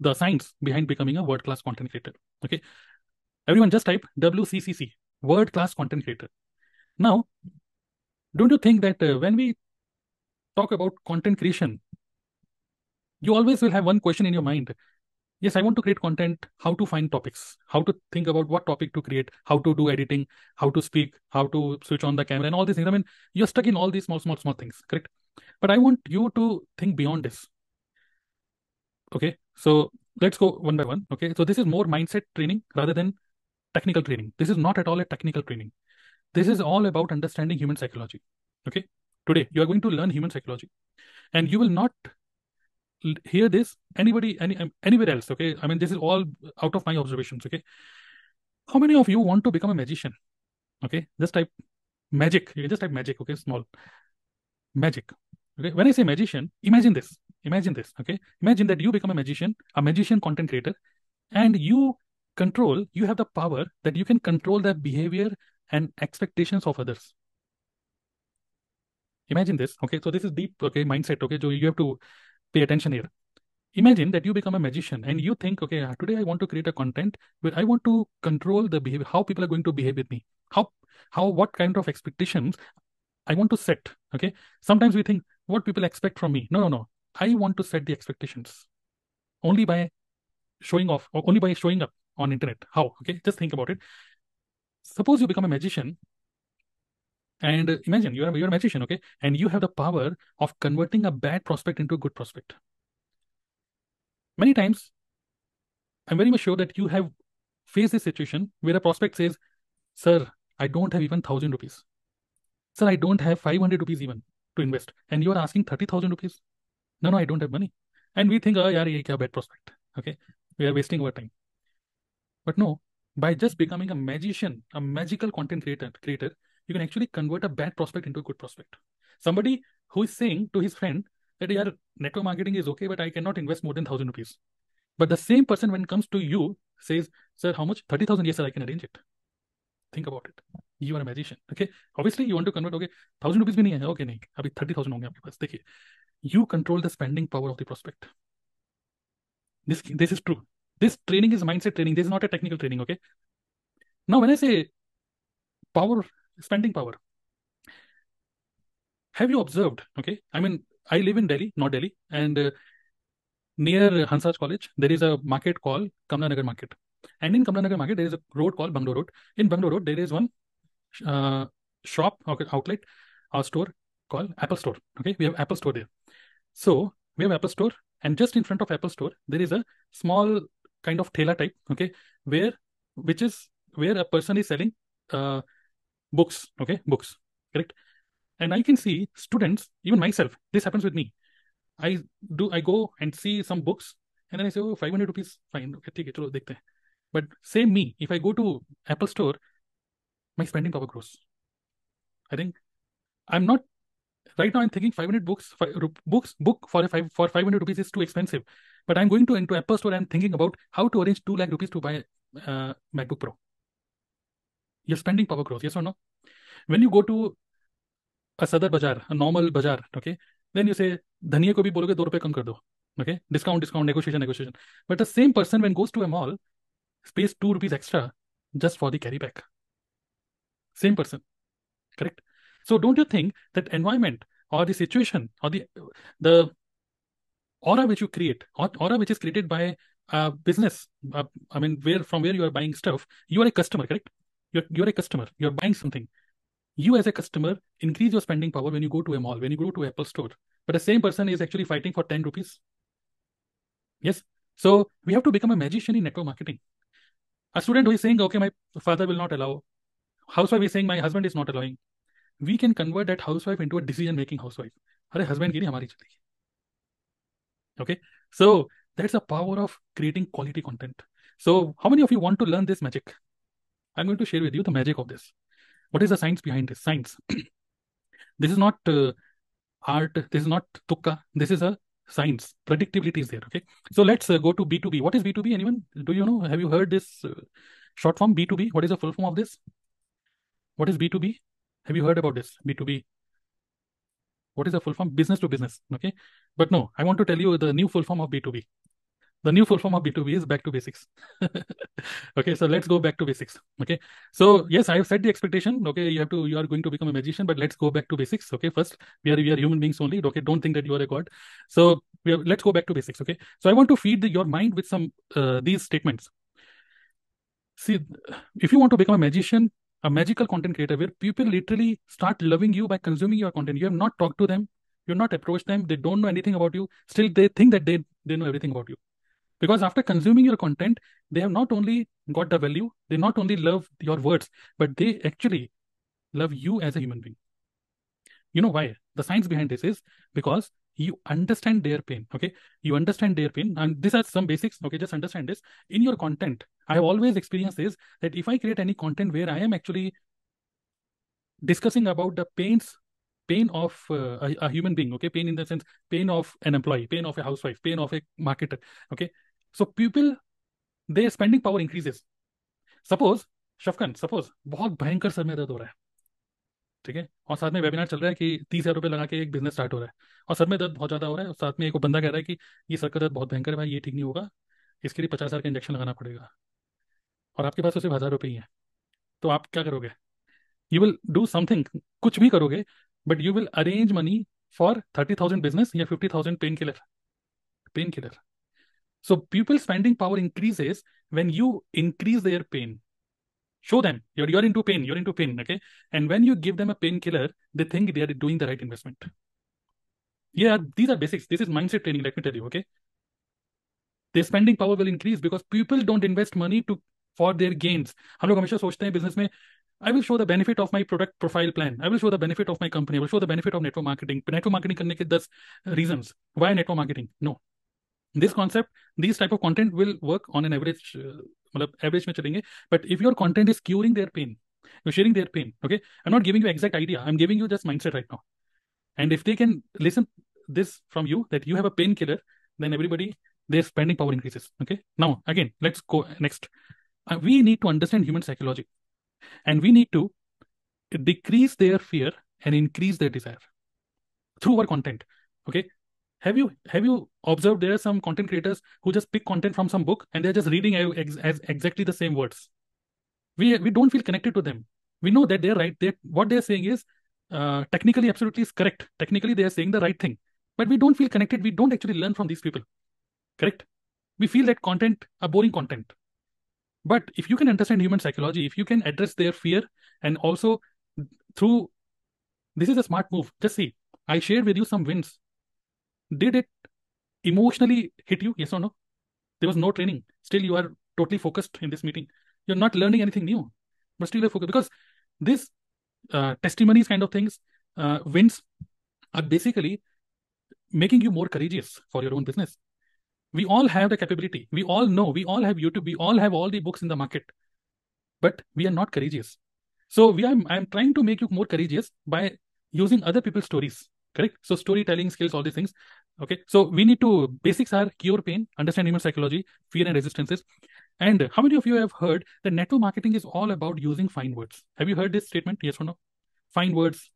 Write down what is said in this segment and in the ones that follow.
the science behind becoming a world class content creator. Okay. Everyone just type WCCC, world class content creator. Now, don't you think that uh, when we talk about content creation, you always will have one question in your mind. Yes, I want to create content, how to find topics, how to think about what topic to create, how to do editing, how to speak, how to switch on the camera, and all these things. I mean, you're stuck in all these small, small, small things, correct? But I want you to think beyond this. Okay, so let's go one by one. Okay, so this is more mindset training rather than technical training. This is not at all a technical training. This is all about understanding human psychology. Okay, today you are going to learn human psychology, and you will not hear this anybody any um, anywhere else. Okay, I mean this is all out of my observations. Okay, how many of you want to become a magician? Okay, just type magic. You can just type magic. Okay, small magic. Okay, when I say magician, imagine this. Imagine this. Okay, imagine that you become a magician, a magician content creator, and you control. You have the power that you can control the behavior and expectations of others. Imagine this. Okay, so this is deep. Okay, mindset. Okay, so you have to pay attention here. Imagine that you become a magician and you think, okay, ah, today I want to create a content where I want to control the behavior, how people are going to behave with me, how, how, what kind of expectations I want to set. Okay. Sometimes we think what people expect from me. No, no, no. I want to set the expectations only by showing off, or only by showing up on internet. How? Okay. Just think about it. Suppose you become a magician and imagine you're, you're a magician, okay? And you have the power of converting a bad prospect into a good prospect. Many times, I'm very much sure that you have faced this situation where a prospect says, Sir, I don't have even 1000 rupees. Sir, I don't have 500 rupees even to invest. And you are asking 30,000 rupees. No, no, I don't have money. And we think, oh, yeah, ye kya bad prospect. Okay. We are wasting our time. But no, by just becoming a magician, a magical content creator, creator, you can actually convert a bad prospect into a good prospect. Somebody who is saying to his friend that yeah, network marketing is okay, but I cannot invest more than thousand rupees. But the same person when it comes to you says, Sir, how much? 30,000. Yes, sir, I can arrange it. Think about it. You are a magician. Okay. Obviously, you want to convert, okay, thousand rupees bhi nahi hai. Okay, nahi. Abhi 30,000 honge aapke paas. Dekhiye. You control the spending power of the prospect. This, this is true. This training is mindset training. This is not a technical training. Okay. Now, when I say power spending power. Have you observed? Okay, I mean, I live in Delhi, not Delhi, and uh, near Hansraj College, there is a market called Kamla Nagar Market. And in Kamla Nagar Market, there is a road called Banglo Road. In Banglo Road, there is one uh, shop, okay, outlet, our store called Apple Store. Okay, we have Apple Store there. So we have Apple Store, and just in front of Apple Store, there is a small kind of thela type, okay, where which is where a person is selling uh, books okay books correct? And i can see students even myself this happens with me. I do i go and see some books and then i say oh 500 rupees fine okay take it dekhte but same me if i go to apple store my spending power grows. I think i'm not right now i'm thinking 500 books five, books book for a five for 500 rupees is too expensive but i'm going to into apple store and thinking about how to arrange 2 lakh rupees to buy uh, macbook pro your spending power grows. Yes or no? When you go to a Sadar Bazaar, a normal bazaar, okay, then you say, धनिया को भी बोलोगे दो रुपए कम कर दो okay discount discount negotiation negotiation but the same person when goes to a mall pays 2 rupees extra just for the carry bag same person correct So don't you think that environment or the situation or the the aura which you create or aura which is created by business uh, i mean where from where you are buying stuff you are a customer correct you're, you're a customer, you're buying something. You as a customer increase your spending power when you go to a mall, when you go to Apple store. But the same person is actually fighting for 10 rupees. Yes. So we have to become a magician in network marketing. A student who is saying, okay, my father will not allow. Housewife is saying, my husband is not allowing. We can convert that housewife into a decision-making housewife. Are husband की नहीं Okay. So that's the power of creating quality content. So how many of you want to learn this magic? I'm going to share with you the magic of this. What is the science behind this? Science. this is not uh, art. This is not tukka. This is a science. Predictability is there. Okay. So let's uh, go to B2B. What is B2B? Anyone? Do you know? Have you heard this uh, short form B2B? What is the full form of this? What is B2B? have you heard about this? B2B. What is the full form? Business to business. Okay. But no, I want to tell you the new full form of B2B. the new full form of b2b is back to basics okay so let's go back to basics okay so yes i have set the expectation okay you have to you are going to become a magician but let's go back to basics okay first we are we are human beings only okay don't think that you are a god so we are, let's go back to basics okay so i want to feed the, your mind with some uh, these statements see if you want to become a magician a magical content creator where people literally start loving you by consuming your content. You have not talked to them. You're not approached them. They don't know anything about you. Still they think that they they know everything about you. Because after consuming your content they have not only got the value they not only love your words but they actually love you as a human being. You know why? The science behind this is because you understand their pain okay you understand their pain and these are some basics okay just understand this in your content i have always experienced this that if i create any content where i am actually discussing about the pains pain of uh, a, a, human being okay pain in the sense pain of an employee pain of a housewife pain of a marketer okay so people their spending power increases suppose शफकन suppose बहुत भयंकर sir में दर्द हो रहा है ठीक है? और साथ में वेबिनार चल रहा है कि तीस हज़ार रुपये लगा के एक बिज़नेस स्टार्ट हो रहा है। और सर में दर्द बहुत ज़्यादा हो रहा है। और साथ में एक बंदा कह रहा है कि ये सर का दर्द बहुत भयंकर है भाई, ये ठीक नहीं होगा। इसके लिए पचास हज़ार का इंजेक्शन लगाना पड़ेगा। और आपके पास तो सिर्फ़ हज़ार रुपये ही है। तो आप क्या करोगे? यू विल डू समथिंग कुछ भी करोगे but you will arrange money for thirty thousand business या fifty thousand painkiller painkiller so people spending power increases when you increase their pain. Show them you're, you're into pain, you're into pain, okay? And when you give them a painkiller, they think they are doing the right investment. Yeah, these are basics. This is mindset training, let me tell you, okay? Their spending power will increase because people don't invest money to for their gains. हम लोग हमेशा सोचते हैं business में I will show the benefit of my product profile plan. I will show the benefit of my company. I will show the benefit of network marketing. Network marketing करने के 10 reasons. Why network marketing? No. this concept these type of content will work on an average uh, मतलब average में चलेंगे but if your content is curing their pain you're sharing their pain okay i'm not giving you exact idea i'm giving you just mindset right now and if they can listen this from you that you have a painkiller then everybody their spending power increases okay now again let's go next uh, we need to understand human psychology and we need to decrease their fear and increase their desire through our content okay Have you have you observed there are some content creators who just pick content from some book and they're just reading ex- as exactly the same words? We we don't feel connected to them. We know that they're right. They what they're saying is uh, technically absolutely is correct. Technically they are saying the right thing. But we don't feel connected. We don't actually learn from these people. Correct? We feel that content a boring content. But if you can understand human psychology if you can address their fear and also through this is a smart move. Just see i shared with you some wins did it emotionally hit you? Yes or no? There was no training. Still, you are totally focused in this meeting. You're not learning anything new, but still you're focused because this uh, testimonies kind of things, uh, wins are basically making you more courageous for your own business. We all have the capability. We all know. We all have YouTube. We all have all the books in the market, but we are not courageous. So we are. I'm trying to make you more courageous by using other people's stories correct so storytelling skills all these things okay so we need to basics are cure pain understand human psychology fear and resistances and how many of you have heard that network marketing is all about using fine words have you heard this statement yes or no fine words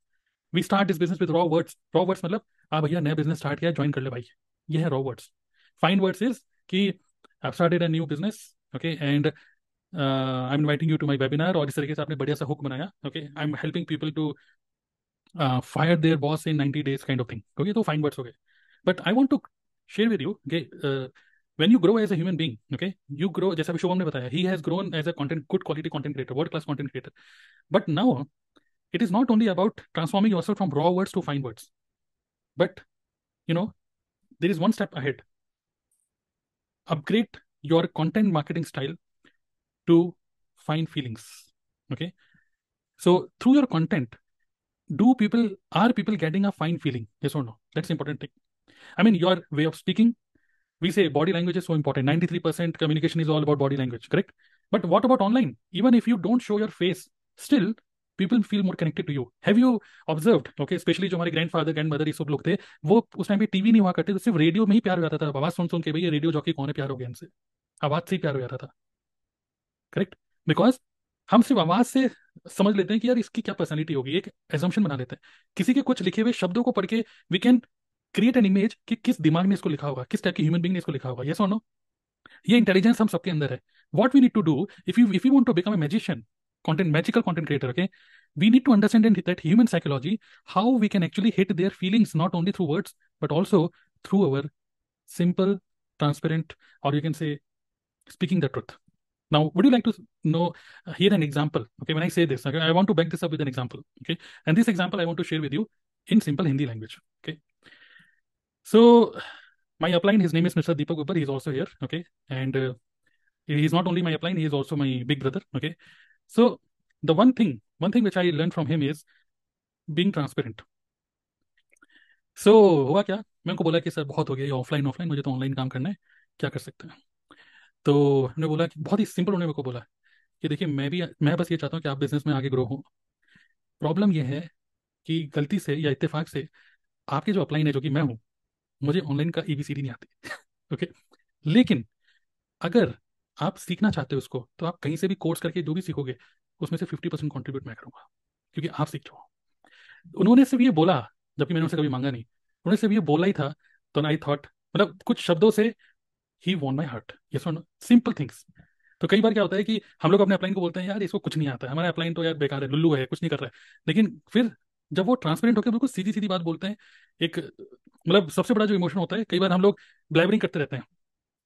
we start this business with raw words raw words मतलब हाँ भैया नया business start किया join कर ले भाई ये है raw words fine words is कि I started a new business okay and I am inviting you to my webinar और इस तरीके से आपने बढ़िया सा हुक बनाया okay I am helping people to uh, fired their boss in 90 days kind of thing okay so fine words okay but i want to share with you okay uh, when you grow as a human being okay you grow जैसा भी शुभम ने बताया he has grown as a content good quality content creator world class content creator but now it is not only about transforming yourself from raw words to fine words but you know there is one step ahead upgrade your content marketing style to fine feelings okay so through your content do people are people getting a fine feeling yes or no that's important thing I mean your way of speaking we say body language is so important 93% communication is all about body language correct but what about online even if you don't show your face still people feel more connected to you have you observed okay especially जो हमारे grandfather grand mother ये सब लोग थे वो उस time पे TV नहीं हुआ करते तो सिर्फ़ रेडियो में ही प्यार हो जाता था आवाज़ सुन सुन के भाई ये रेडियो जॉकी कौन है प्यार हो गया इनसे आवाज़ से ही प्यार हो जाता था करेक्ट बिकॉज़ हम सिर्फ़ आवाज़ से समझ लेते हैं कि यार इसकी क्या पर्सनैलिटी होगी एक एजम्पन बना लेते हैं किसी के कुछ लिखे हुए शब्दों को पढ़ के we can create an image कि किस दिमाग ने इसको लिखा होगा किस टाइप की ह्यूमन बींग ने इसको लिखा होगा ये सुनो ये इंटेलिजेंस हम सबके अंदर है what we need to do if you if you want to become a magician content magical content creator okay we need to understand in that human psychology how we can actually hit their feelings not only through words but also through our simple transparent or you can say speaking the truth now would you like to know uh, hear an example okay when i say this okay i want to back this up with an example okay and this example i want to share with you in simple hindi language okay So my upline his name is mr deepak Gupar. he's also here okay and uh, he's not only my upline he is also my big brother okay so the one thing one thing which i learned from him is being transparent so, हुआ क्या मैं उनको बोला कि sir बहुत हो गया ये ऑफलाइन ऑफलाइन मुझे तो ऑनलाइन काम करना है क्या कर सकते हैं तो उन्होंने बोला कि बहुत ही सिंपल उन्होंने मेरे को बोला कि देखिए मैं भी मैं बस ये चाहता हूँ कि आप बिज़नेस में आगे ग्रो हो प्रॉब्लम ये है कि गलती से या इत्तेफाक से आपके जो अपलाइन है जो कि मैं हूँ मुझे ऑनलाइन का ए नहीं आती। ओके लेकिन अगर आप सीखना चाहते हो उसको तो आप कहीं से भी कोर्स करके जो भी सीखोगे, उसमें से फिफ्टी परसेंट कॉन्ट्रीब्यूट मैं करूँगा। क्योंकि आप सीख जाओ उन्होंने सिर्फ़ ये बोला, जबकि मैंने उनसे कभी मांगा नहीं। उन्होंने सिर्फ़ ये बोला ही था तो आई थॉट मतलब कुछ शब्दों से ही वॉन्ट माई हार्ट ये सुन सिंपल थिंग्स तो कई बार क्या होता है कि हम लोग अपने अपलाइन को बोलते हैं, यार, इसको कुछ नहीं आता। है हमारा अपलाइन तो यार बेकार है, लुल्लू है, कुछ नहीं कर रहा है। लेकिन फिर जब वो ट्रांसपेरेंट होकर बिल्कुल सीधी सीधी बात बोलते हैं एक मतलब सबसे बड़ा जो इमोशन होता है कई बार हम लोग ब्लैबरिंग करते रहते हैं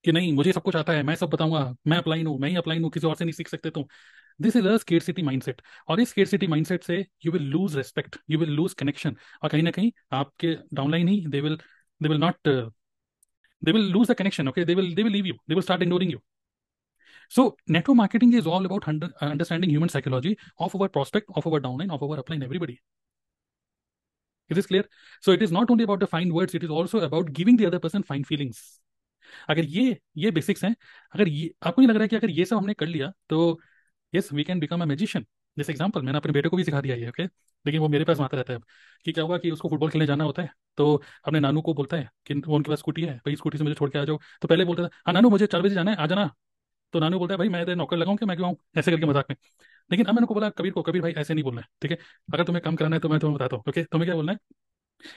कि नहीं मुझे सब कुछ आता है मैं सब बताऊँगा मैं अप्लाइन हूँ मैं ही अप्लाइन हूँ किसी और से नहीं सीख सकते तुम this is a scarcity mindset और इस स्केट सिटी माइंडसेट से you will lose respect you will lose connection और कहीं ना कहीं आपके downline he they will they will not lose the connection okay? They will they will leave you they will start ignoring you. So network marketing is all about under, uh, understanding human psychology of our prospect of our downline of our upline everybody. Is this clear? So it is not only about the fine words, it is also about giving the other person fine feelings. अगर ये ये basics हैं, अगर ये, आपको नहीं लग रहा है कि अगर ये सब हमने कर लिया तो yes we can become a magician जैसे एग्ज़ाम्पल मैंने अपने बेटे को भी सिखा दिया है ओके लेकिन वो मेरे पास आता रहता है कि क्या हुआ कि उसको फुटबॉल खेलने जाना होता है तो अपने नानू को बोलता है कि वो उनके पास स्कूटी है, भाई स्कूटी से मुझे छोड़ के आ जाओ। तो पहले बोलता था हाँ नानू, मुझे चार बजे जाना है, आ जाना। तो नानू बोलता है, भाई, मैं नौकर लगाऊँ कि मैं क्यों आऊँ? ऐसे करके मज़ाक में। लेकिन अब मैंने को बोला कबीर को कबीर भाई ऐसे नहीं बोलना है ठीक है? अगर तुम्हें कम कराना है तो मैं तुम्हें बताता हूँ ओके? तुम्हें क्या बोलना है?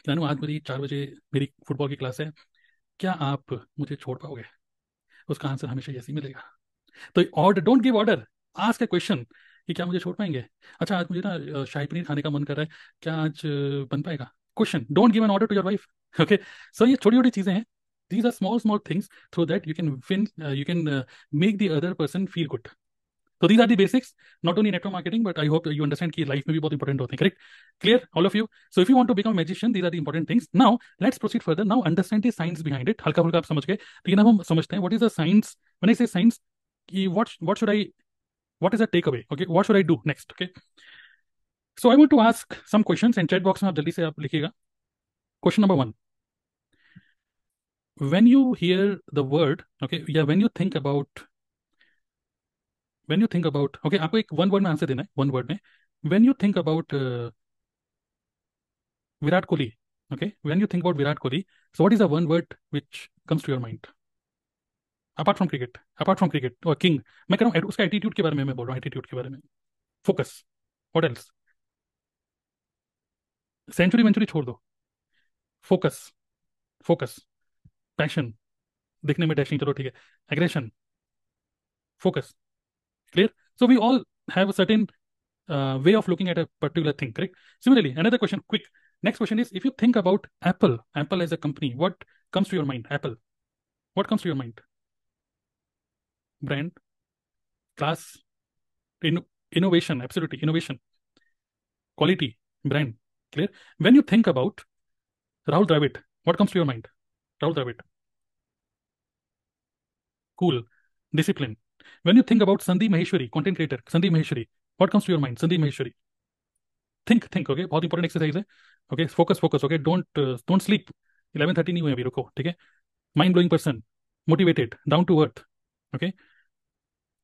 नानू आज मेरी चार बजे मेरी फुटबॉल की क्लास है। क्या आप मुझे छोड़ पाओगे? उसका आंसर हमेशा यस मिलेगा। तो order don't give order ask a question कि क्या मुझे छोड़ पाएँगे? अच्छा आज मुझे ना शाही पनीर खाने का मन कर रहा है। क्या आज बन पाएगा? Question don't give an order to your wife okay? So ये छोटी छोटी चीज़ें हैं। Small small things through that you can fin, uh, you can uh, make the other person feel good. so these are the basics not only network marketing but i hope you understand कि life में भी बहुत important होते हैं correct clear all of you so if you want to become a magician these are the important things now let's proceed further now understand the science behind it हल्का फुल्का आप समझ गए लेकिन अब हम समझते हैं what is the science when i say science कि what what should i what is the takeaway okay what should i do next okay so i want to ask some questions and chat box में आप जल्दी से आप लिखिएगा question number one when you hear the word okay yeah when you think about when you think about okay आपको एक one word में answer देना है वन वर्ड में. When you think about Virat Kohli okay when you think about Virat Kohli so what is a one word which comes to your mind apart from cricket apart from cricket और king मैं कह रहा हूँ उसका attitude के बारे में मैं बोल रहा हूँ एटीट्यूड के बारे में. फोकस वॉट एल्स सेंचुरी वेंचुरी छोड़ दो. फोकस फोकस पैशन दिखने में डैशिंग चलो ठीक है. Aggression focus Clear? So we all have a certain uh, way of looking at a particular thing, correct? Similarly, another question, quick. Next question is, if you think about Apple, Apple as a company, what comes to your mind? Apple. What comes to your mind? Brand, class, in- innovation, absolutely, innovation, quality, brand, clear? When you think about Rahul Dravid, what comes to your mind? Rahul Dravid. Cool, discipline, When you think about Sandeep Maheshwari, content creator, Sandeep Maheshwari, what comes to your mind? Sandeep Maheshwari. Think, think, okay? बहुत important exercise है okay focus focus okay don't don't sleep eleven thirty नहीं हुए अभी रुको ठीक है mind blowing person motivated down to earth okay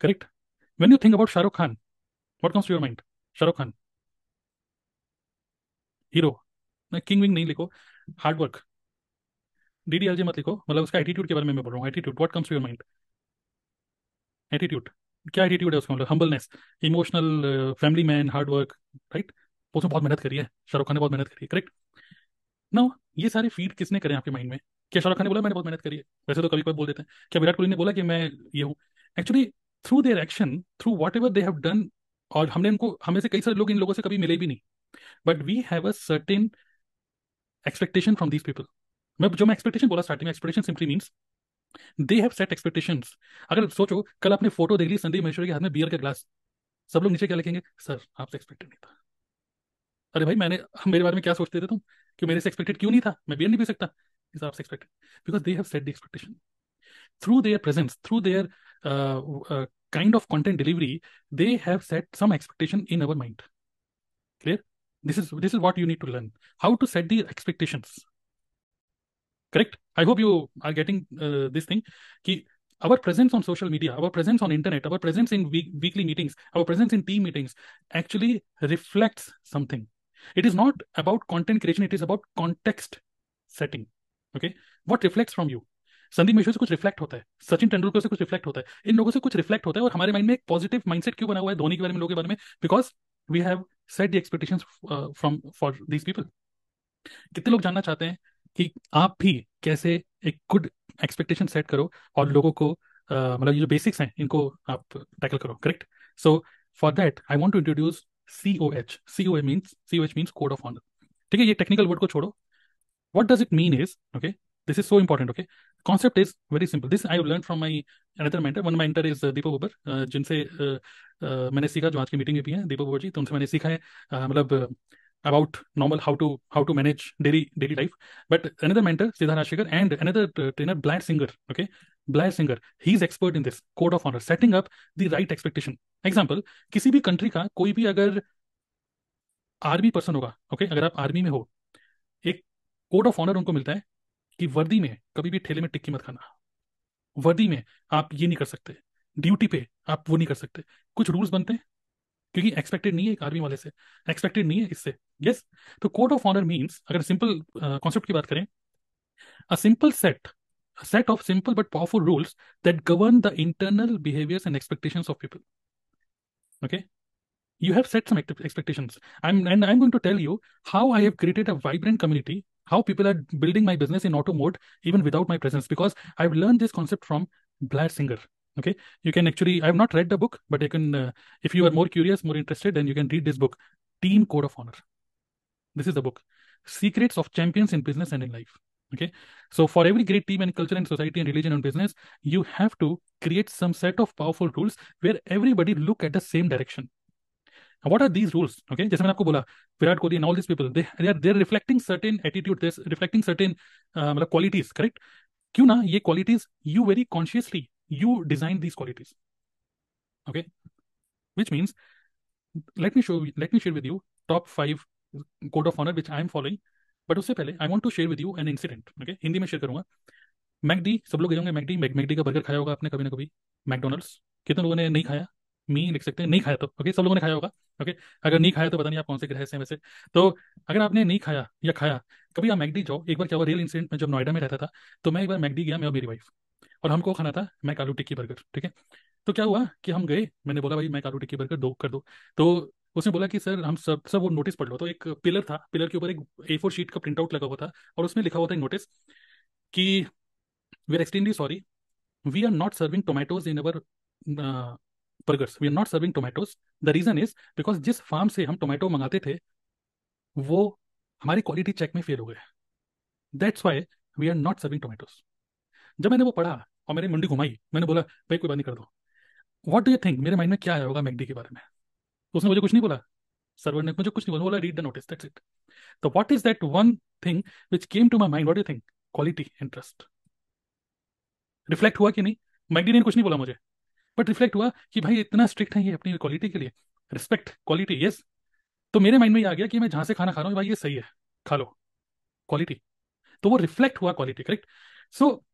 Correct? When you think about Shah Rukh Khan, what comes to your mind? Shah Rukh Khan. Hero king wing नहीं लिखो hard work DDLJ मत लिखो मतलब उसका एटीट्यूड के बारे में मैं बोल रहा हूँ attitude what comes to your mind attitude क्या एटीट्यूड है उसका? मतलब humbleness emotional family man hard work right उसने बहुत मेहनत करी है. शाहरुख खान ने बहुत मेहनत करी है करेक्ट ना ये सारे फ़ीड किसने करे आपके माइंड में? क्या शाहरुख खान ने बोला, मैंने बहुत मेहनत करी है वैसे तो कभी कभी बोल देते हैं। क्या विराट कोहली ने बोला कि मैं ये हूँ? Actually through their action through whatever they have done और हमने उनको, हमें से कई सारे लोग इन लोगों से कभी मिले भी नहीं। But we have a certain expectation from these people मैं, जो मैं एक्सपेक्टेशन बोला starting expectation simply means they have set expectations अगर सोचो कल आपने फ़ोटो देख ली संदीप महेश्वरी के हाथ में बियर का ग्लास सब लोग नीचे क्या लिखेंगे सर आपसे एक्सपेक्टेड नहीं था अरे भाई मैंने मेरे बारे में क्या सोचते थे तुम कि मेरे से एक्सपेक्टेड क्यों नहीं था मैं बियर नहीं पी सकता इस आपसे expected because they have set the expectation presence through their uh, uh, kind of content delivery they have set some expectation in our mind clear this is this is what you need to learn how to set the expectations correct I hope you are getting this thing कि our presence on social media our presence on internet our presence in weekly meetings our presence in team meetings actually reflects something it is not about content creation it is about context setting okay what reflects from you Sandeep Mishra से कुछ reflect होता है सचिन तेंदुलकर से कुछ reflect होता है। इन लोगों से कुछ रिफ्लेक्ट होता है और हमारे माइंड में एक पॉजिटिव माइंडसेट क्यों बना हुआ है, धोनी के बारे में, लोगों के बारे में? Because we have set the expectation from for these people कितने लोग जानना चाहते हैं? कि आप भी कैसे एक गुड एक्सपेक्टेशन सेट करो और लोगों को मतलब ये जो बेसिक्स हैं इनको आप टैकल करो correct so for that I want to introduce C O H C O A means C O H means code of honour ठीक है ये टेक्निकल वर्ड को छोड़ो। What does it mean is okay this is so important okay? Concept is very simple. This i have learned from my another one mentor is uh, Deepak uh, जिनसे uh, uh, मैंने सीखा जो आज की meeting में भी है दीपक Buber जी तो उनसे मैंने सीखा है। uh, मतलब about normal how to how to manage daily daily life but another mentor siddharth Ashikar and another uh, trainer Blair Singer okay Blair Singer he's expert in this code of honor setting up the right expectation example किसी भी country का कोई भी अगर army person होगा okay? अगर आप army में हो एक कोड ऑफ़ ऑनर उनको मिलता है कि वर्दी में कभी भी ठेले में टिक्की मत खाना वर्दी में आप ये नहीं कर सकते ड्यूटी पे आप वो नहीं कर सकते कुछ रूल्स बनते हैं क्योंकि एक्सपेक्टेड नहीं है एक आर्मी वाले से। एक्सपेक्टेड नहीं है इससे। Yes yes? तो कोड ऑफ़ ऑनर मीन्स अगर सिंपल कॉन्सेप्ट uh, की बात करें a simple set set of simple but powerful rules that govern the internal behaviours and expectation of people okay you have set some expectations I am I to tell you how I have created a vibrant community how people are building my business in auto mode even without my presence because I have learn this concept from blade singer Okay, you can actually, I have not read the book, but you can, uh, if you are more curious, more interested, then you can read this book, Team Code of Honor. This is the book, Secrets of Champions in Business and in Life. Okay, so for every great team and culture and society and religion and business, you have to create some set of powerful rules where everybody look at the same direction what are these rules okay जैसे मैंने आपको बोला Virat Kohli and all these people they they are they're reflecting certain attitude they're reflecting certain uh, मतलब qualities correct क्यों ना ये qualities you very consciously you design these qualities. Okay? Which means, let me show, let me share with you top five code of honor which I am following. But उससे पहले I want to share with you an incident okay Hindi में share करूँगा। McD, सब लोग गए होंगे McD McD का burger खाया होगा आपने कभी ना कभी? मैकडोनल्ड्स कितने लोगों ने नहीं खाया? मी लिख सकते हैं। नहीं खाया तो। ओके सब लोगों ने खाया होगा। ओके अगर नहीं खाया तो पता नहीं आप कौन से ग्रह से वैसे। तो अगर आपने नहीं खाया या खाया, कभी आप मैगडी जाओ। एक बार क्या हुआ? रियल इंसिडेंट में जब नोएडा में रहता था तो मैं एक बार मैगडी गया, मैं और मेरी वाइफ और हमको खाना था मैक आलू टिक्की बर्गर, ठीक है? तो क्या हुआ कि हम गए, मैंने बोला, भाई, मैक आलू टिक्की बर्गर दो, कर दो। तो उसने बोला कि, सर, हम सब सब वो नोटिस पढ़ लो। तो एक पिलर था पिलर के ऊपर एक ए फोर शीट का प्रिंट आउट लगा हुआ था और उसमें लिखा हुआ था नोटिस कि we are extremely sorry we are not serving tomatoes in our burgers we are not serving tomatoes the reason is because जिस फार्म से हम टोमेटो मंगाते थे, वो हमारी क्वालिटी चेक में फेल हो गए that's why we are not serving tomatoes जब मैंने वो पढ़ा और मेरी मुंडी घुमाई, मैंने बोला, भाई, कोई बात नहीं, कर दो। वॉट डू यू थिंक मेरे माइंड में क्या आया होगा मैगडी के बारे में? तो उसने मुझे कुछ नहीं बोला। सर्वर ने मुझे कुछ नहीं बोला बोला read the notice that's it तो what is that one thing which came to my mind what you think quality interest reflect हुआ कि नहीं? मैगडी ने कुछ नहीं बोला मुझे। बट रिफ्लेक्ट हुआ कि भाई, इतना स्ट्रिक्ट है ये अपनी क्वालिटी के लिए। रिस्पेक्ट क्वालिटी यस तो मेरे माइंड में ये आ गया कि मैं जहाँ से खाना खा रहा हूँ, भाई, ये सही है। खा लो। क्वालिटी तो वो रिफ्लेक्ट हुआ क्वालिटी करेक्ट सो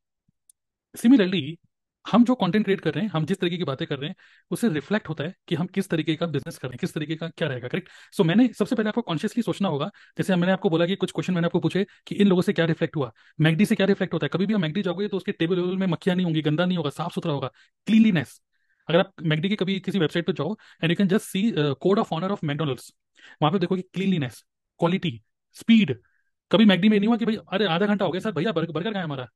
सिमिलरली हम जो कंटेंट क्रिएट कर रहे हैं हम जिस तरीके की बातें कर रहे हैं उससे रिफ्लेक्ट होता है कि हम किस तरीके का बिज़नेस कर रहे हैं किस तरीके का क्या रहेगा करेक्ट सो so, मैंने सबसे पहले आपको कॉन्शियसली सोचना होगा जैसे मैंने आपको बोला कि कुछ क्वेश्चन मैंने आपको पूछे कि इन लोगों से क्या रिफ्लेक्ट हुआ। मैगडी से क्या रिफ्लेक्ट होता है? कभी भी आप मैगडी जाओगे तो उसके टेबल वेबल में मक्खियाँ नहीं होंगी गंदा नहीं होगा साफ़ सुथरा होगा। क्लीनलीनेस अगर आप मैगडी की कभी किसी वेबसाइट पर जाओ and you can just see code of honour of McDonald's वहाँ पे देखोगे क्लीनलीनेस क्वालिटी स्पीड कभी मैगडी में नहीं हुआ कि भाई अरे आधा घंटा हो गया सर भैया बर्गर है हमारा?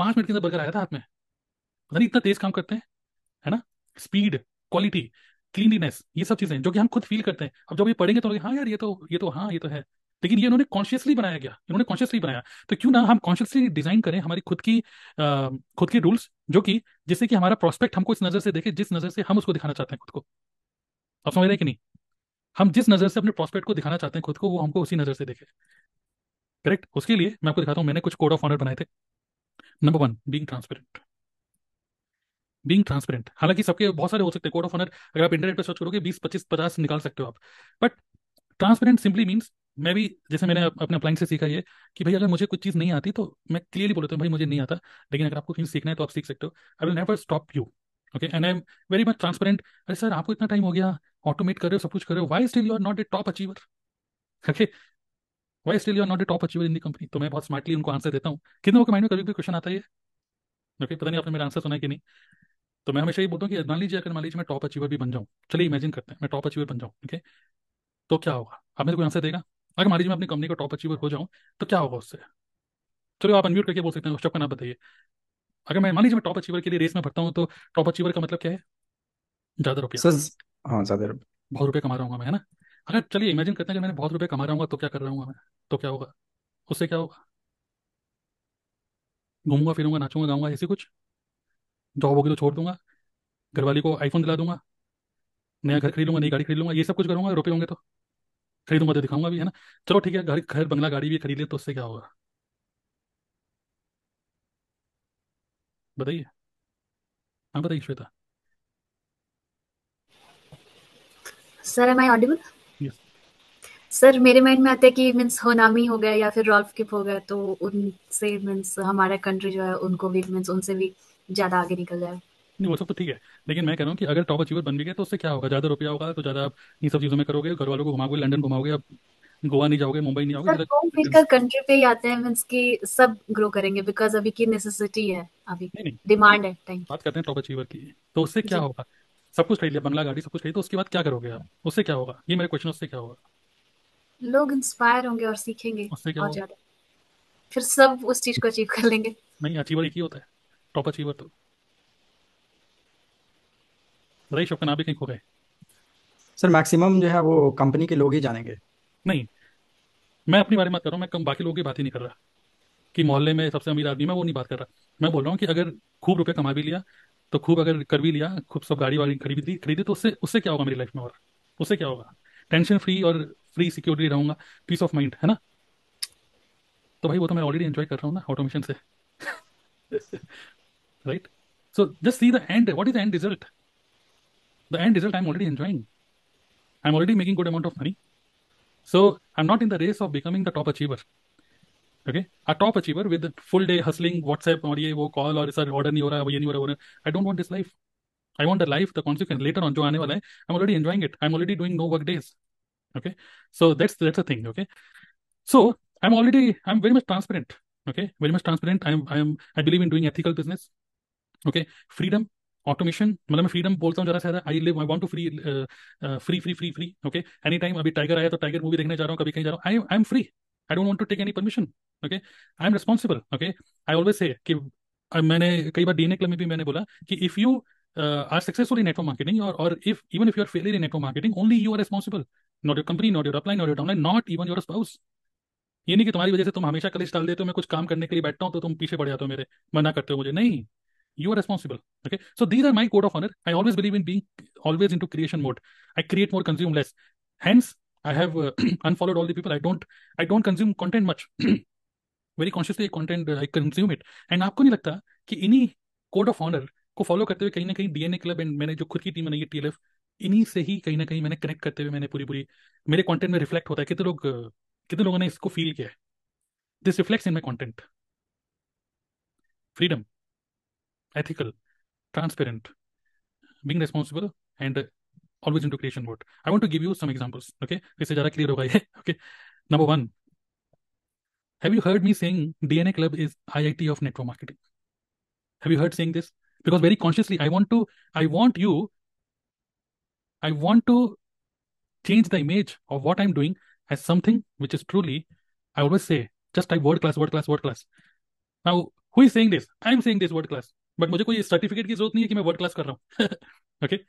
पाँच मिनट के अंदर बर्गर आया था हाथ में। पता नहीं इतना तेज काम करते हैं है ना? स्पीड क्वालिटी क्लीनलीनेस ये सब चीज़ें जो कि हम खुद फील करते हैं। अब जब ये पढ़ेंगे तो हाँ यार ये तो ये तो हाँ ये तो है। लेकिन ये उन्होंने कॉन्शियसली बनाया गया इन्होंने कॉन्शियसली बनाया। तो क्यों ना हम कॉन्शियसली डिज़ाइन करें हमारी खुद की आ, खुद की रूल्स जो कि जिससे कि हमारा प्रोस्पेक्ट हमको इस नज़र से देखे जिस नज़र से हम उसको दिखाना चाहते हैं खुद को। आप समझ रहे हैं कि नहीं? हम जिस नज़र से अपने प्रोस्पेक्ट को दिखाना चाहते हैं खुद को वो हमको उसी नज़र से देखे। करेक्ट उसके लिए मैं आपको दिखाता हूँ मैंने कुछ कोड ऑफ़ ऑनर बनाए थे। Number one being transparent being transparent हालाँकि सबके बहुत सारे हो सकते हैं कोड ऑफ़ ऑनर अगर आप इंटरनेट पर सर्च करोगे, बीस, पच्चीस, पचास निकाल सकते हो आप। बट ट्रांसपेरेंट सिंपली मीन्स मैं भी, जैसे मैंने अपने अप्लाइंग से सीखा ये, कि भाई अगर मुझे कुछ चीज़ नहीं आती तो मैं क्लियरली बोलता हूँ, भाई मुझे नहीं आता, लेकिन अगर आपको कहीं सीखना है तो आप सीख सकते हो। I will never stop you okay and I am very much transparent अरे सर, आपको इतना टाइम हो गया ऑटोमेट कर रहे हो, सब कुछ कर रहे हो why still you are not a top achiever okay why still you are not a top achiever in the company तो मैं बहुत स्मार्टली उनको आंसर देता हूँ। कितने के माइंड में कभी भी क्वेश्चन आता है ओके पता नहीं आपने मेरा आंसर सुना है कि नहीं। तो मैं हमेशा ये बोलता हूँ कि मान लीजिए अगर मान लीजिए मैं टॉप अचीवर भी बन जाऊँ। चलिए इमेजिन करते हैं मैं टॉप अचीवर बन जाऊँ ओके तो क्या होगा? आप मेरे को आंसर देगा? अगर मान लीजिए मैं अपनी कंपनी का टॉप अचीवर हो जाऊँ तो क्या होगा उससे? चलो आप अनम्यूट करके बोल सकते हैं उस का नाम बताइए। अगर मैं मान लीजिए मैं टॉप अचीवर के लिए रेस में भरता हूँ तो टॉप अचीवर का मतलब क्या है? ज़्यादा रुपया। सर हाँ ज़्यादा रुपये बहुत रुपये कमा रहा हूँ मैं है ना? अगर चलिए इमेजिन करते हैं कि मैंने बहुत रुपये कमा रहा हूँ तो क्या कर रहा हूँ मैं? तो क्या होगा? उससे क्या होगा? घूमूँगा, फिरूँगा, नाचूँगा, गाऊँगा, ऐसे कुछ? जॉब होगी तो छोड़ दूँगा। घरवाली को आईफोन दिला दूँगा। नया घर खरीद लूँगा नई गाड़ी खरीद लूँगा ये सब कुछ करूँगा रुपये होंगे तो। खरीदूँगा तो दिखाऊँगा भी, है ना? चलो ठीक है घर घर, बंगला, गाड़ी भी खरीद ले तो उससे क्या होगा? बताइए। हाँ बताइए, Shweta. Sir I audible sir मेरे माइंड में आता है कि मीन्स होनामी हो गया या फिर रॉल्फ किप हो गया तो उनसे मीन्स हमारा कंट्री जो है उनको भी मीन्स उनसे भी ज़्यादा आगे निकल जाए। नहीं वो सब तो ठीक है लेकिन मैं कह रहा हूँ कि अगर टॉप अचीवर बन भी गए तो उससे क्या होगा? ज़्यादा रुपया होगा तो ज़्यादा आप इन सब चीज़ों में करोगे घर वालों को घुमाओगे लंदन घुमाओगे आप गोवा नहीं जाओगे मुंबई नहीं जाओगे घूम फिर कर कंट्री पे ही आते हैं मीन्स कि सब ग्रो करेंगे बिकॉज़ अभी की नेसेसिटी है अभी डिमांड है टाइम बात करते हैं टॉप अचीवर की तो उससे क्या होगा? सब कुछ खरीद लिया बंगला गाड़ी सब कुछ खरीद तो उसके बाद क्या करोगे आप? उससे क्या होगा? ये मेरे क्वेश्चन उससे क्या होगा? लोग इंस्पायर होंगे और सीखेंगे उससे क्या और होगा ज़्यादा। फिर सब उस चीज़ को अचीव कर लेंगे। नहीं अचीवर एक ही होता है। टॉप अचीवर तो। बताइए शौक नाम भी कहीं खो गए। सर मैक्सिमम जो है वो कंपनी के लोग ही जानेंगे। नहीं मैं अपनी बारे में बात कर रहा हूँ मैं कम बाकी लोगों की बात ही नहीं कर रहा। कि मोहल्ले में सबसे अमीर आदमी मैं वो नहीं बात कर रहा। मैं बोल रहा हूँ कि अगर खूब रुपए कमा भी लिया तो खूब अगर कर भी लिया खूब सब गाड़ी वाड़ी खरीदी खरीदी तो उससे उससे क्या होगा मेरी लाइफ में और? उससे क्या होगा? टेंशन फ्री और फ्री सिक्योरिटी रहूँगा पीस ऑफ़ माइंड है ना? तो भाई वो तो मैं ऑलरेडी एंजॉय कर रहा हूँ ना ऑटोमेशन से। Right so just see the end what is the end result the end result I am already enjoying I am already making good amount of money so I am not in the race of becoming the top achiever okay a top achiever with full day hustling WhatsApp और ये वो call और sir order नहीं हो रहा है ये नहीं हो रहा है I don't want this life I want the life the consequence later on जो आने वाला है I am already enjoying it I am already doing no work days okay so that's that's a thing okay so i'm already i'm very much transparent okay very much transparent i'm i'm i believe in doing ethical business okay freedom automation मतलब मैं freedom बोलता हूँ जरा सा I live I want to free free free free free okay any time अभी tiger आया तो tiger movie देखने जा रहा हूँ कभी कहीं जा रहा हूँ I I am free I don't want to take any permission okay I am responsible okay I always say कि uh, मैंने कई बार डीएनए क्लब में भी मैंने बोला कि if you are successful in network marketing और और if even if you are failure in network marketing only you are responsible not your company not your upline not your downline not even your spouse ये नहीं कि तुम्हारी वजह से तुम हमेशा कलेश डाल देते हो, मैं कुछ काम करने के लिए बैठता हूँ तो तुम पीछे पड़ जाते हो मेरे, मना करते हो मुझे। नहीं you are responsible okay so these are my code of honour I always believe in be always in to creation mode I create more consume less hence I have unfollowed all the I don't I don't consume content much very consciously content I consume it and आपको नहीं लगता कि इन्हीं code of honour को follow करते हुए कहीं ना कहीं डीएनए क्लब एंड मैंने जो खुद की टीम बनाई टी एल इन्हीं से ही कहीं ना कहीं मैंने कनेक्ट करते हुए मैंने पूरी पूरी मेरे कॉन्टेंट में रिफ्लेक्ट होता है। कितने लोग, कितने लोगों ने इसको फील किया है? This reflect in my content freedom ethical transparent being responsible and always in to creation vote I want to give you some examples okay इससे ज़्यादा क्लियर होगा okay number one have you heard me saying D N A club is I I T of network marketing have Because very consciously, I want to, I want you, I want to change the image of what I'm doing as something which is truly, I always say, just type word class word class word class now who is saying this i am saying this word class but मुझे कोई certificate की जरूरत नहीं है कि मैं word class कर रहा हूँ okay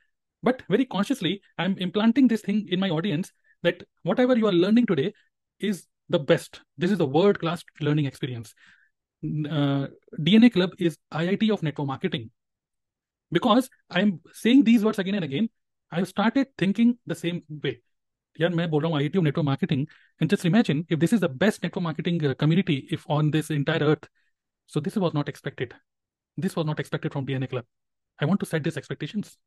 but very consciously i'm implanting this thing in my audience that whatever you are learning today is the best this is the world class learning experience uh, dna club is iit of network marketing because i'm saying these words again and again i've started thinking the same way यार मैं बोल रहा हूँ IT network marketing and just imagine if this is the best network marketing community if on this entire earth so this was not expected this was not expected from DNA Club. I want to set these expectations.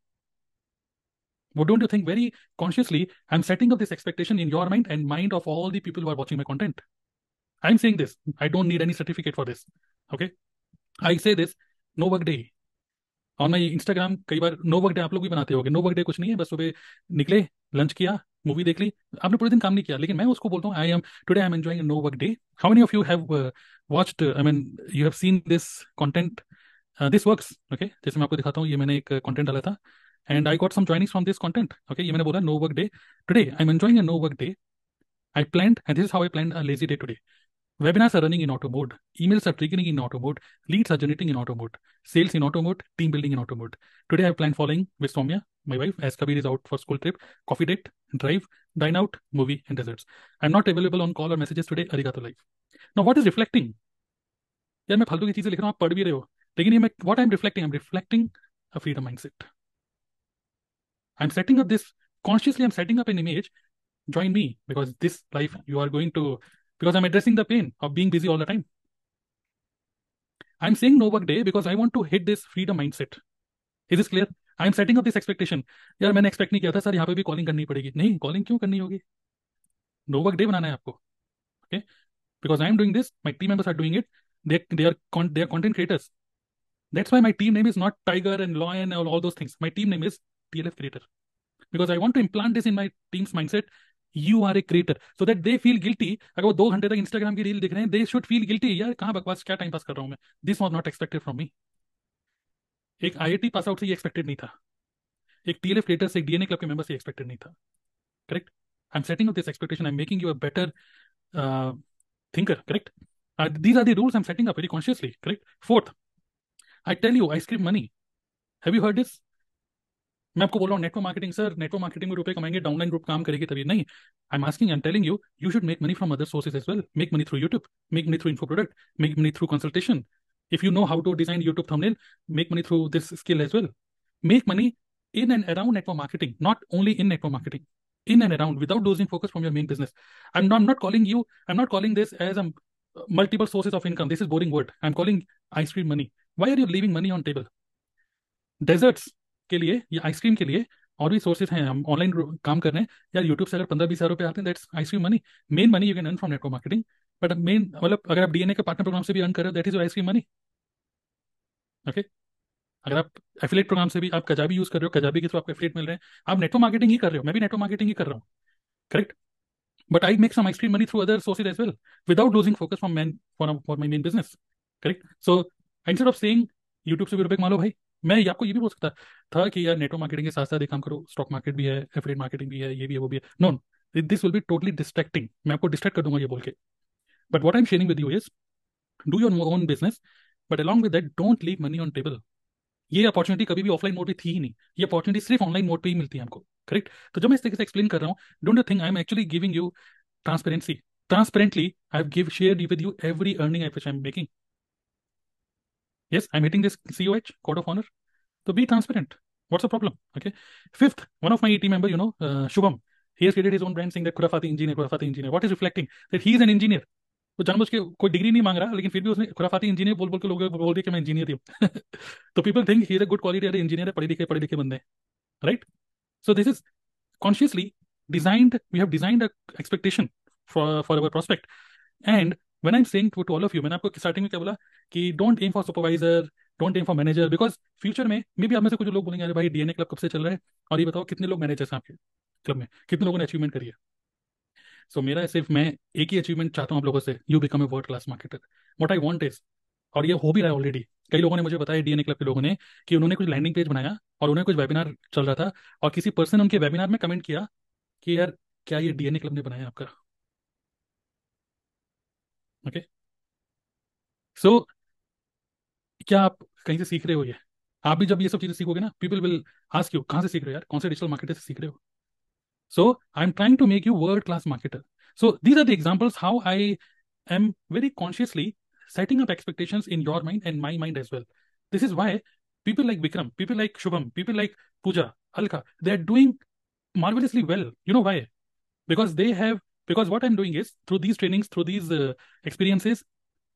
But don't you think very consciously I'm setting up this expectation in your mind and mind of all the people who are watching my content? I'm saying this. I don't need any certificate for this. Okay. I say this no work day. और मैं Instagram कई बार no work day आप लोग भी बनाते होगे। No work day कुछ नहीं है, बस सुबह निकले लंच किया मूवी देख ली। आपने पूरे दिन काम नहीं किया, लेकिन मैं उसको बोलता हूँ I am today I am enjoying no work day how many of you have watched I mean you have seen this content this works okay जैसे मैं आपको दिखाता हूँ, ये मैंने एक कंटेंट डाला था। And I got some joining from this content okay ये मैंने बोला no work day today I am enjoying no work day I plan and this how I plan a lazy day today Webinars are running in auto mode. Emails are triggering in auto mode. Leads are generating in auto mode. Sales in auto mode. Team building in auto mode. Today I have planned following with Soumya, my wife, as Kabir is out for school trip, coffee date, drive, dine out, movie, and desserts. I'm not available on call or messages today. Arigato live. Now what is reflecting? यार मैं फालतू की चीजें लिख रहा हूँ आप पढ़ भी रहे हो लेकिन ये मैं what I am reflecting I am reflecting a freedom mindset I am setting up this consciously i'm setting up an image join me because this life you are going to because I'm addressing the pain of being busy all the time. I'm saying no work day because I want to hit this freedom mindset. Is this clear? I am setting up this expectation यार मैंने expect नहीं किया था sir यहाँ पे भी calling करनी पड़ेगी नहीं कॉलिंग क्यों करनी होगी नो वर्क डे बनाना है आपको okay because I am doing this my team members are doing it they they are they are content creators that's why my team name is not tiger and lion and all those things my team name is tlf creator because i want to implant this in my team's mindset you are a creator so that they feel guilty अगर वो दो घंटे तक Instagram की reel देख रहे हैं they should feel guilty यार कहाँ बकवास क्या टाइम पास कर रहा हूँ मैं? This was not expected from me एक आई आई पास आउट से ये एक्सपेक्टेड नहीं था. एक टी एल एफ़ क्रिएटर से एक डीएनए क्लब के मेंबर से एक्सपेक्टेड नहीं था. Correct I am setting this expectation I am making you a better thinker correct these are the rules I'm setting up very consciously, correct? Fourth, I tell you, ice cream money. Have you heard this? मैं आपको बोल रहा हूँ network marketing sir network marketing में रुपए कमाएँगे downline group काम करेगी तभी। नहीं I am asking am telling you you should make money from other sources as well make money through YouTube make money through info product make money through consultation if you know how to design YouTube thumbnail make money through this skill as well make money in and around network marketing not only in network marketing in and around without dozing focus from your main business I am not calling you I am not calling this as am multiple sources of income this is boring word I am calling ice cream money why are you living money on table desserts के लिए या ice cream के लिए और भी sources हैं, हम online काम कर रहे हैं। यार यूट्यूब से अगर पंद्रह बीस हज़ार रुपये आते हैं that's ice cream money main money you can earn from network marketing but main मतलब अगर आप डीएनए के पार्टनर प्रोग्राम से भी अर्न कर रहे हो that is ice cream money okay अगर आप एफिलेट प्रोग्राम से भी आप कजाबी यूज़ कर रहे हो कजाबी के थ्रू आपको एफिलेट मिल रहे हैं। आप नेटवर्क मार्केटिंग ही कर रहे हो, मैं भी नेटवर्क मार्केटिंग ही कर रहा हूँ। Correct but I make some ice cream money through other sources as well without losing focus from man for for my main business correct so instead of saying YouTube से भी रुपए कमा लो भाई मैं आपको ये भी बोल सकता था कि यार नेटवर्क मार्केटिंग के साथ साथ एक काम करो स्टॉक मार्केट भी है एफिलेट मार्केटिंग भी है, ये भी है वो भी है। No this will be totally distracting मैं आपको डिस्ट्रैक्ट कर दूँगा ये बोल के। But what I am sharing with you is do your own business but along with that don't leave money on table ये अपॉर्चुनिटी कभी भी ऑफलाइन मोड पे थी ही नहीं। ये अपॉर्चुनिटी सिर्फ़ ऑनलाइन मोड पे ही मिलती है हमको करेक्ट तो जब मैं इस तरीके से एक्सप्लेन कर रहा हूँ don't you think I am actually giving you transparency transparently i have give, shared with you every earning which i'm making. yes i'm hitting this coh code of honor So be transparent. What's the problem? Okay. Fifth, one of my team member, you know, uh, Shubham, he has created his own brand saying that Khurafati engineer, Khurafati engineer. What is reflecting? That he is an engineer. तो जानबूझ के कोई degree नहीं मांग रहा लेकिन फिर भी उसने खुराफाती इंजीनियर बोल बोल के लोगों को बोल दिया कि मैं इंजीनियर हूँ तो people think he is a good quality अरे इंजीनियर है पढ़े लिखे पढ़े लिखे बंदे right so this is consciously designed we have designed a expectation for for our prospect and when I am to to all of you मैंने आपको starting में क्या बोला कि don't aim for supervisor don't aim for manager because future में मे भी आप में से कुछ लोग बोलेंगे अरे भाई डीएनए क्लब कब से चल रहा है? और ये बताओ कितने लोग मैनेजर्स हैं आपके क्लब में? कितने लोगों ने अचीवमेंट करी है? सो so, मेरा सिर्फ़ मैं एक ही अचीवमेंट चाहता हूँ आप लोगों से you become a world class marketer what I want is और ये हो भी रहा है ऑलरेडी कई लोगों ने मुझे बताया डीएनए क्लब के लोगों ने कि उन्होंने कुछ लैंडिंग पेज बनाया और उन्हें कुछ वेबिनार चल रहा था और किसी पर्सन उनके वेबिनार में कमेंट किया कि यार क्या ये डीएनए क्लब ने बनाया आपका? ओके सो क्या आप कहीं से सीख रहे हो ये? आप भी जब ये सब चीज़ें सीखोगे ना पीपल विल आस्क यू कहाँ से सीख रहे हो यार? कौन से डिजिटल मार्केटर से सीख रहे हो? So I am trying to make you world class marketer so these are the examples how I am very consciously setting up expectation in your mind and my mind as well this is why people like Vikram people like Shubham people like Pooja Alka they are doing marvellously well you know why because they have because what I'm doing is through these trainings, through these uh, experiences,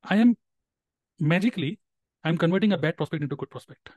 I am magically, I'm converting a bad prospect into a good prospect.